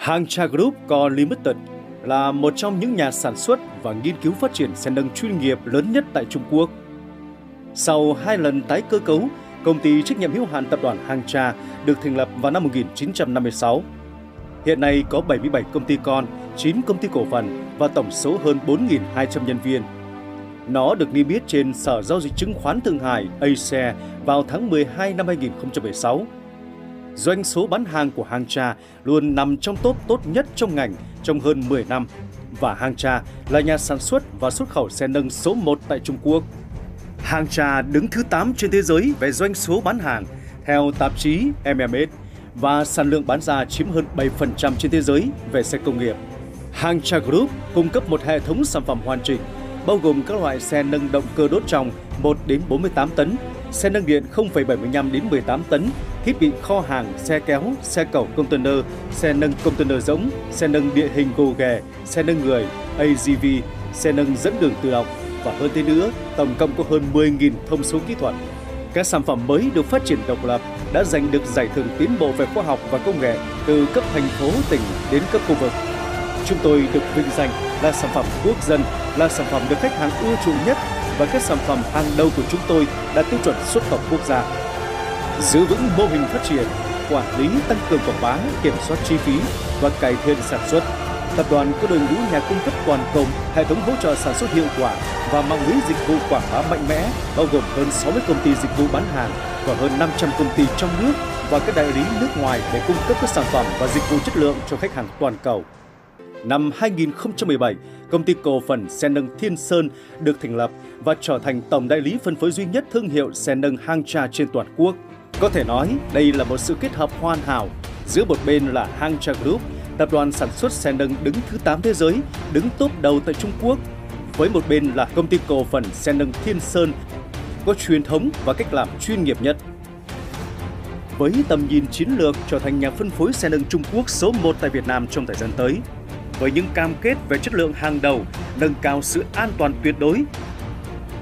Hangcha Group Co Limited là một trong những nhà sản xuất và nghiên cứu phát triển xe nâng chuyên nghiệp lớn nhất tại Trung Quốc. Sau hai lần tái cơ cấu, công ty trách nhiệm hữu hạn tập đoàn Hangcha được thành lập vào năm 1956. Hiện nay có 77 công ty con, 9 công ty cổ phần và tổng số hơn 4.200 nhân viên. Nó được niêm yết trên Sở Giao dịch Chứng khoán Thượng Hải A-share vào tháng 12 năm 2016 doanh số bán hàng của Hang Cha luôn nằm trong top tốt nhất trong ngành trong hơn 10 năm và Hang Cha là nhà sản xuất và xuất khẩu xe nâng số 1 tại Trung Quốc. Hang Cha đứng thứ 8 trên thế giới về doanh số bán hàng theo tạp chí MMS và sản lượng bán ra chiếm hơn 7% trên thế giới về xe công nghiệp. Hang Cha Group cung cấp một hệ thống sản phẩm hoàn chỉnh bao gồm các loại xe nâng động cơ đốt trong 1 đến 48 tấn, xe nâng điện 0,75 đến 18 tấn, thiết bị kho hàng, xe kéo, xe cẩu container, xe nâng container rỗng, xe nâng địa hình gồ ghề, xe nâng người, AGV, xe nâng dẫn đường tự động và hơn thế nữa, tổng cộng có hơn 10.000 thông số kỹ thuật. Các sản phẩm mới được phát triển độc lập đã giành được giải thưởng tiến bộ về khoa học và công nghệ từ cấp thành phố, tỉnh đến cấp khu vực. Chúng tôi được vinh danh là sản phẩm quốc dân, là sản phẩm được khách hàng ưa chuộng nhất và các sản phẩm hàng đầu của chúng tôi đạt tiêu chuẩn xuất khẩu quốc gia. Giữ vững mô hình phát triển, quản lý tăng cường quảng bá, kiểm soát chi phí và cải thiện sản xuất. Tập đoàn có đội ngũ nhà cung cấp toàn cầu, hệ thống hỗ trợ sản xuất hiệu quả và mạng lưới dịch vụ quảng bá mạnh mẽ, bao gồm hơn 60 công ty dịch vụ bán hàng và hơn 500 công ty trong nước và các đại lý nước ngoài để cung cấp các sản phẩm và dịch vụ chất lượng cho khách hàng toàn cầu. Năm 2017, công ty cổ phần xe nâng Thiên Sơn được thành lập và trở thành tổng đại lý phân phối duy nhất thương hiệu xe nâng hang trà trên toàn quốc. Có thể nói, đây là một sự kết hợp hoàn hảo giữa một bên là Hang Cha Group, tập đoàn sản xuất xe nâng đứng thứ 8 thế giới, đứng top đầu tại Trung Quốc, với một bên là công ty cổ phần xe nâng Thiên Sơn, có truyền thống và cách làm chuyên nghiệp nhất. Với tầm nhìn chiến lược trở thành nhà phân phối xe nâng Trung Quốc số 1 tại Việt Nam trong thời gian tới, với những cam kết về chất lượng hàng đầu, nâng cao sự an toàn tuyệt đối,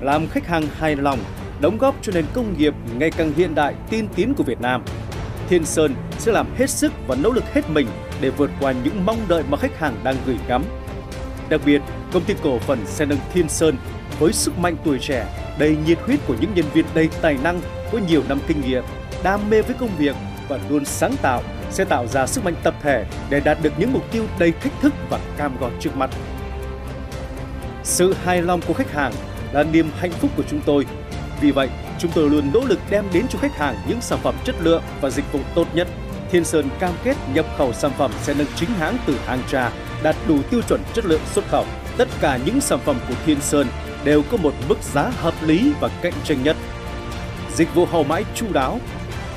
làm khách hàng hài lòng, đóng góp cho nền công nghiệp ngày càng hiện đại tiên tiến của Việt Nam. Thiên Sơn sẽ làm hết sức và nỗ lực hết mình để vượt qua những mong đợi mà khách hàng đang gửi gắm. Đặc biệt, công ty cổ phần xe nâng Thiên Sơn với sức mạnh tuổi trẻ, đầy nhiệt huyết của những nhân viên đầy tài năng có nhiều năm kinh nghiệm, đam mê với công việc và luôn sáng tạo sẽ tạo ra sức mạnh tập thể để đạt được những mục tiêu đầy thách thức và cam go trước mắt. Sự hài lòng của khách hàng là niềm hạnh phúc của chúng tôi. Vì vậy, chúng tôi luôn nỗ lực đem đến cho khách hàng những sản phẩm chất lượng và dịch vụ tốt nhất. Thiên Sơn cam kết nhập khẩu sản phẩm sẽ nâng chính hãng từ hàng trà đạt đủ tiêu chuẩn chất lượng xuất khẩu. Tất cả những sản phẩm của Thiên Sơn đều có một mức giá hợp lý và cạnh tranh nhất. Dịch vụ hậu mãi chu đáo,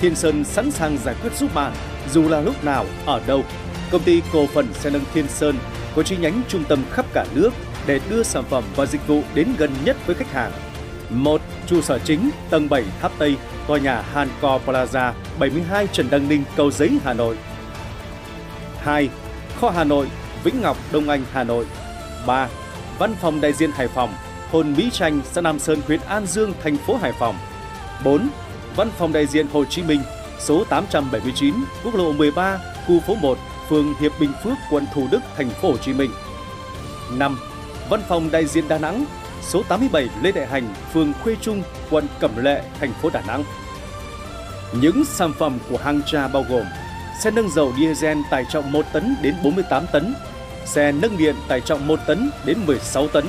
Thiên Sơn sẵn sàng giải quyết giúp bạn dù là lúc nào, ở đâu. Công ty cổ phần xe nâng Thiên Sơn có chi nhánh trung tâm khắp cả nước để đưa sản phẩm và dịch vụ đến gần nhất với khách hàng. Một Trụ sở chính tầng 7 Tháp Tây, tòa nhà Hanco Plaza, 72 Trần Đăng Ninh, Cầu Giấy, Hà Nội. 2. Kho Hà Nội, Vĩnh Ngọc, Đông Anh, Hà Nội. 3. Văn phòng đại diện Hải Phòng, thôn Mỹ Tranh, xã Nam Sơn, huyện An Dương, thành phố Hải Phòng. 4. Văn phòng đại diện Hồ Chí Minh, số 879, quốc lộ 13, khu phố 1, phường Hiệp Bình Phước, quận Thủ Đức, thành phố Hồ Chí Minh. 5. Văn phòng đại diện Đà Nẵng, số 87 Lê Đại Hành, phường Khuê Trung, quận Cẩm Lệ, thành phố Đà Nẵng. Những sản phẩm của hang trà bao gồm xe nâng dầu diesel tải trọng 1 tấn đến 48 tấn, xe nâng điện tải trọng 1 tấn đến 16 tấn,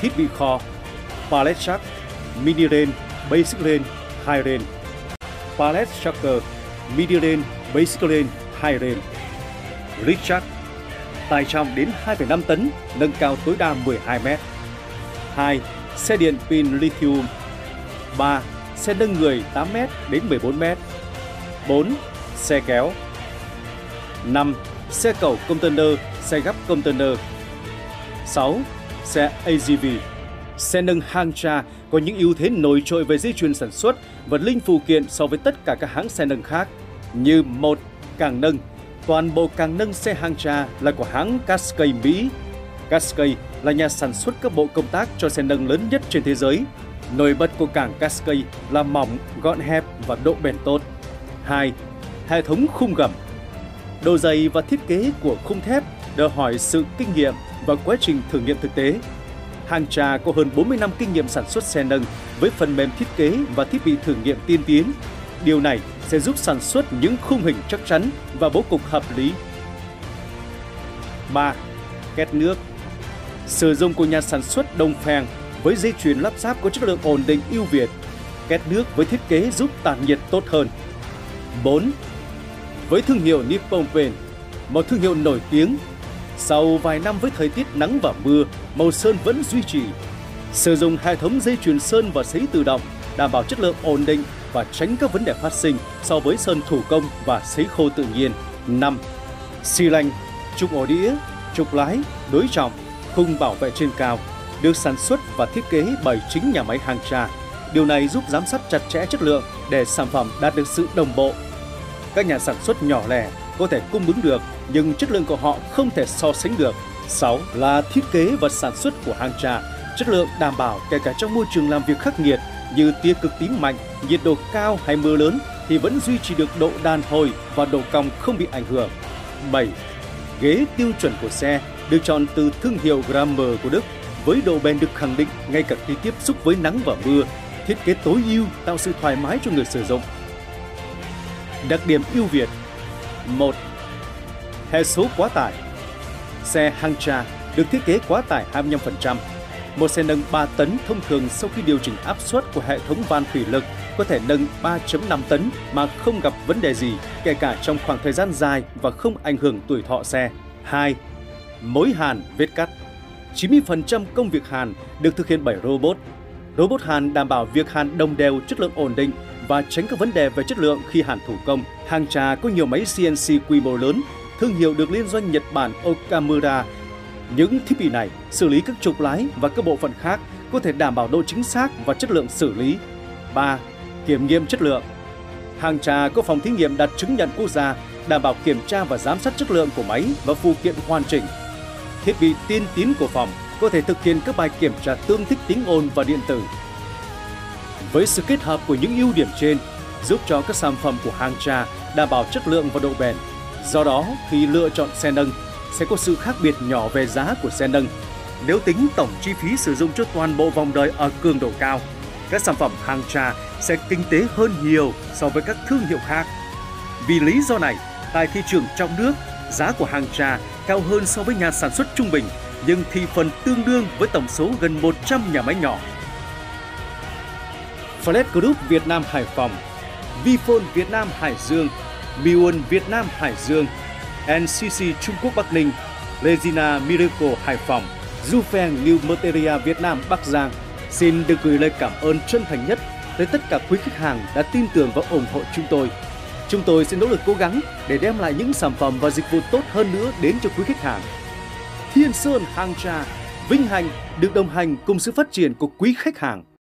thiết bị kho, pallet jack, mini rain, basic rain, high rain pallet jacker, Media Lane, basic Lane, high Lane. Richard tải trọng đến 2,5 tấn, nâng cao tối đa 12 mét. 2. Xe điện pin lithium. 3. Xe nâng người 8 m đến 14 m. 4. Xe kéo. 5. Xe cầu container, xe gấp container. 6. Xe AGV. Xe nâng hang cha có những ưu thế nổi trội về dây chuyền sản xuất, vật linh phụ kiện so với tất cả các hãng xe nâng khác như một càng nâng Toàn bộ càng nâng xe hang cha là của hãng Cascade Mỹ. Cascade là nhà sản xuất các bộ công tác cho xe nâng lớn nhất trên thế giới. Nổi bật của cảng Cascade là mỏng, gọn hẹp và độ bền tốt. 2. Hệ thống khung gầm Độ dày và thiết kế của khung thép đòi hỏi sự kinh nghiệm và quá trình thử nghiệm thực tế. Hàng trà có hơn 40 năm kinh nghiệm sản xuất xe nâng với phần mềm thiết kế và thiết bị thử nghiệm tiên tiến. Điều này sẽ giúp sản xuất những khung hình chắc chắn và bố cục hợp lý. 3. Két nước Sử dụng của nhà sản xuất Đông Phèn với dây chuyền lắp ráp có chất lượng ổn định ưu việt. Két nước với thiết kế giúp tản nhiệt tốt hơn. 4. Với thương hiệu Nippon Paint, một thương hiệu nổi tiếng, sau vài năm với thời tiết nắng và mưa, màu sơn vẫn duy trì. Sử dụng hệ thống dây chuyền sơn và sấy tự động, đảm bảo chất lượng ổn định và tránh các vấn đề phát sinh so với sơn thủ công và sấy khô tự nhiên. 5. Xi lanh, trục ổ đĩa, trục lái, đối trọng, khung bảo vệ trên cao, được sản xuất và thiết kế bởi chính nhà máy hàng trà. Điều này giúp giám sát chặt chẽ chất lượng để sản phẩm đạt được sự đồng bộ. Các nhà sản xuất nhỏ lẻ có thể cung ứng được nhưng chất lượng của họ không thể so sánh được. 6 là thiết kế và sản xuất của hàng trà, chất lượng đảm bảo kể cả trong môi trường làm việc khắc nghiệt như tia cực tím mạnh, nhiệt độ cao hay mưa lớn thì vẫn duy trì được độ đàn hồi và độ cong không bị ảnh hưởng. 7. Ghế tiêu chuẩn của xe được chọn từ thương hiệu Grammer của Đức với độ bền được khẳng định ngay cả khi tiếp xúc với nắng và mưa, thiết kế tối ưu tạo sự thoải mái cho người sử dụng. Đặc điểm ưu việt 1. Hệ số quá tải Xe Hangcha được thiết kế quá tải 25%. Một xe nâng 3 tấn thông thường sau khi điều chỉnh áp suất của hệ thống van thủy lực có thể nâng 3.5 tấn mà không gặp vấn đề gì, kể cả trong khoảng thời gian dài và không ảnh hưởng tuổi thọ xe. 2. Mối hàn vết cắt 90% công việc hàn được thực hiện bởi robot. Robot hàn đảm bảo việc hàn đồng đều chất lượng ổn định và tránh các vấn đề về chất lượng khi hàn thủ công. Hàng trà có nhiều máy CNC quy mô lớn, thương hiệu được liên doanh Nhật Bản Okamura. Những thiết bị này xử lý các trục lái và các bộ phận khác có thể đảm bảo độ chính xác và chất lượng xử lý. 3. Kiểm nghiệm chất lượng Hàng trà có phòng thí nghiệm đạt chứng nhận quốc gia đảm bảo kiểm tra và giám sát chất lượng của máy và phụ kiện hoàn chỉnh. Thiết bị tiên tiến của phòng có thể thực hiện các bài kiểm tra tương thích tiếng ồn và điện tử. Với sự kết hợp của những ưu điểm trên, giúp cho các sản phẩm của hàng trà đảm bảo chất lượng và độ bền. Do đó, khi lựa chọn xe nâng, sẽ có sự khác biệt nhỏ về giá của xe nâng. Nếu tính tổng chi phí sử dụng cho toàn bộ vòng đời ở cường độ cao, các sản phẩm hàng trà sẽ kinh tế hơn nhiều so với các thương hiệu khác. Vì lý do này, tại thị trường trong nước, giá của hàng trà cao hơn so với nhà sản xuất trung bình, nhưng thị phần tương đương với tổng số gần 100 nhà máy nhỏ. Flash Group Việt Nam Hải Phòng, Vifone Việt Nam Hải Dương, Miun Việt Nam Hải Dương, NCC Trung Quốc Bắc Ninh, Regina Miracle Hải Phòng, Zufeng New Materia Việt Nam Bắc Giang xin được gửi lời cảm ơn chân thành nhất tới tất cả quý khách hàng đã tin tưởng và ủng hộ chúng tôi. Chúng tôi sẽ nỗ lực cố gắng để đem lại những sản phẩm và dịch vụ tốt hơn nữa đến cho quý khách hàng. Thiên Sơn Hàng Trà, vinh hạnh được đồng hành cùng sự phát triển của quý khách hàng.